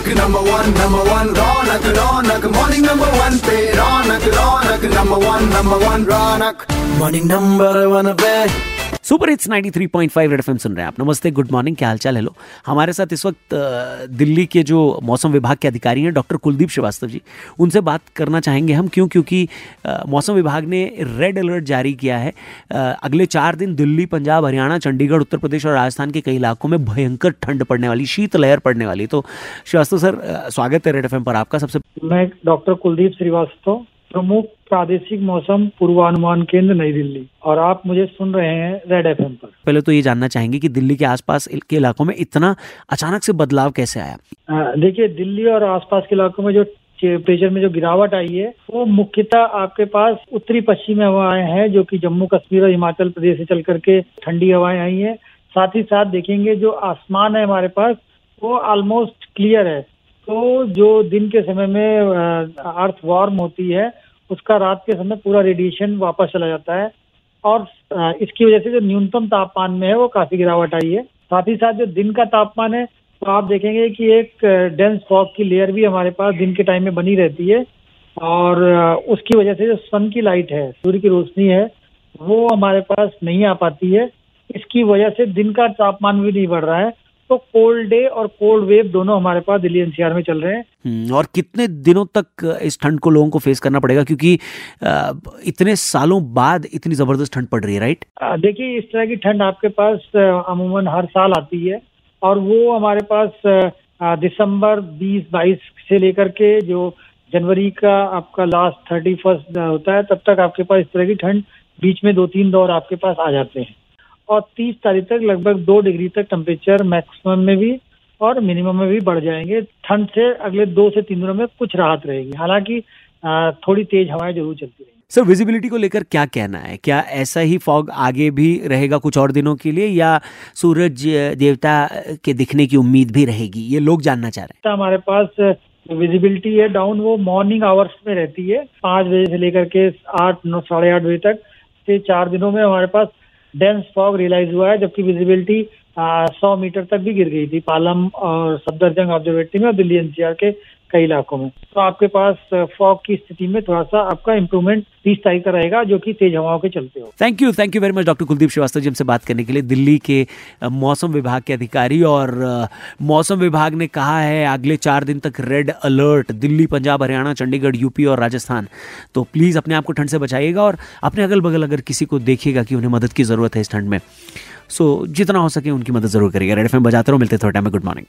ரோனக்கு number one number one ரோனக்கு ரோனக்கு morning number one பே ரோனக்கு ரோனக்கு number one number one Ronak morning number one பே super hits 93.5 red FM सुन रहे हैं आप। नमस्ते, good morning, क्या हालचाल, हेलो। हमारे साथ इस वक्त दिल्ली के जो मौसम विभाग के अधिकारी हैं, डॉक्टर कुलदीप श्रीवास्तव जी, उनसे बात करना चाहेंगे हम। क्यों? क्योंकि मौसम विभाग ने रेड अलर्ट जारी किया है। अगले चार दिन दिल्ली, पंजाब, हरियाणा, चंडीगढ़, उत्तर प्रदेश और राजस्थान के कई इलाकों में भयंकर ठंड पड़ने वाली, शीतलहर पड़ने वाली। तो श्रीवास्तव सर स्वागत है रेड एफएम पर आपका सबसे मैं डॉक्टर कुलदीप श्रीवास्तव प्रमुख प्रादेशिक मौसम पूर्वानुमान केंद्र नई दिल्ली। और आप मुझे सुन रहे हैं रेड एफएम पर। पहले तो ये जानना चाहेंगे कि दिल्ली के आसपास के इलाकों में इतना अचानक से बदलाव कैसे आया? देखिए दिल्ली और आसपास के इलाकों में जो टेम्परेचर में जो गिरावट आई है वो मुख्यतः आपके पास उत्तरी पश्चिमी हवाएँ हैं जो कि जम्मू कश्मीर और हिमाचल प्रदेश से चल करके ठंडी हवाएँ आई हैं। साथ ही साथ देखेंगे जो आसमान है हमारे पास वो ऑलमोस्ट क्लियर है। तो जो दिन के समय में अर्थ वार्म होती है, उसका रात के समय पूरा रेडिएशन वापस चला जाता है। और इसकी वजह से जो न्यूनतम तापमान में है, वो काफ़ी गिरावट आई है। साथ ही साथ जो दिन का तापमान है तो आप देखेंगे कि एक डेंस फॉग की लेयर भी हमारे पास दिन के टाइम में बनी रहती है। और उसकी वजह से जो सन की लाइट है, सूर्य की रोशनी है, वो हमारे पास नहीं आ पाती है। इसकी वजह से दिन का तापमान भी नहीं बढ़ रहा है। तो कोल्ड डे और कोल्ड वेव दोनों हमारे पास दिल्ली एनसीआर में चल रहे हैं। हम्म, और कितने दिनों तक इस ठंड को लोगों को फेस करना पड़ेगा? क्योंकि इतने सालों बाद इतनी ज़बरदस्त ठंड पड़ रही है राइट देखिए इस तरह की ठंड आपके पास अमूमन हर साल आती है। और वो हमारे पास दिसंबर 20-22 से लेकर के जो जनवरी का आपका लास्ट थर्टी फ़र्स्ट होता है तब तक आपके पास इस तरह की ठंड बीच में दो तीन दौर आपके पास आ जाते हैं। और 30 तारीख तक लगभग दो डिग्री तक टेम्परेचर मैक्सिमम में भी और मिनिमम में भी बढ़ जाएँगे। ठंड से अगले दो से तीन दिनों में कुछ राहत रहेगी। हालाँकि थोड़ी तेज हवाएँ ज़रूर चलती रहेंगी। सर विजिबिलिटी को लेकर क्या कहना है? क्या ऐसा ही फॉग आगे भी रहेगा कुछ और दिनों के लिए या सूरज देवता के दिखने की उम्मीद भी रहेगी? ये लोग जानना चाह रहे तो हमारे पास विजिबिलिटी है डाउन वो मॉर्निंग आवर्स में रहती है। पाँच बजे से लेकर के आठ नौ साढ़े आठ बजे तक। से चार दिनों में हमारे पास डेंस फॉग रियलाइज़ हुआ है, जबकि विजिबिलिटी सौ मीटर तक भी गिर गई थी। पालम और सफदरजंग ऑब्जर्वेटरी में और दिल्ली एनसीआर के कई इलाकों में। तो आपके पास फॉग की स्थिति में थोड़ा सा आपका इम्प्रूवमेंट तीस तारीख का रहेगा, जो कि तेज हवाओं के चलते हो। Thank you thank you very much doctor Kuldeep Shrivastava ji हमसे बात करने के लिए। दिल्ली के मौसम विभाग के अधिकारी और मौसम विभाग ने कहा है, अगले चार दिन तक red alert Delhi, Punjab, Haryana, Chandigarh, UP और राजस्थान। तो प्लीज़ अपने आप को ठंड से बचाइएगा और अपने अगल बगल अगर किसी को देखिएगा कि उन्हें मदद की ज़रूरत है इस ठंड में, सो जितना हो सके उनकी मदद ज़रूर करिएगा। रेड एफ़ बजाते रहो, मिलते थोड़े टाइम में। Good morning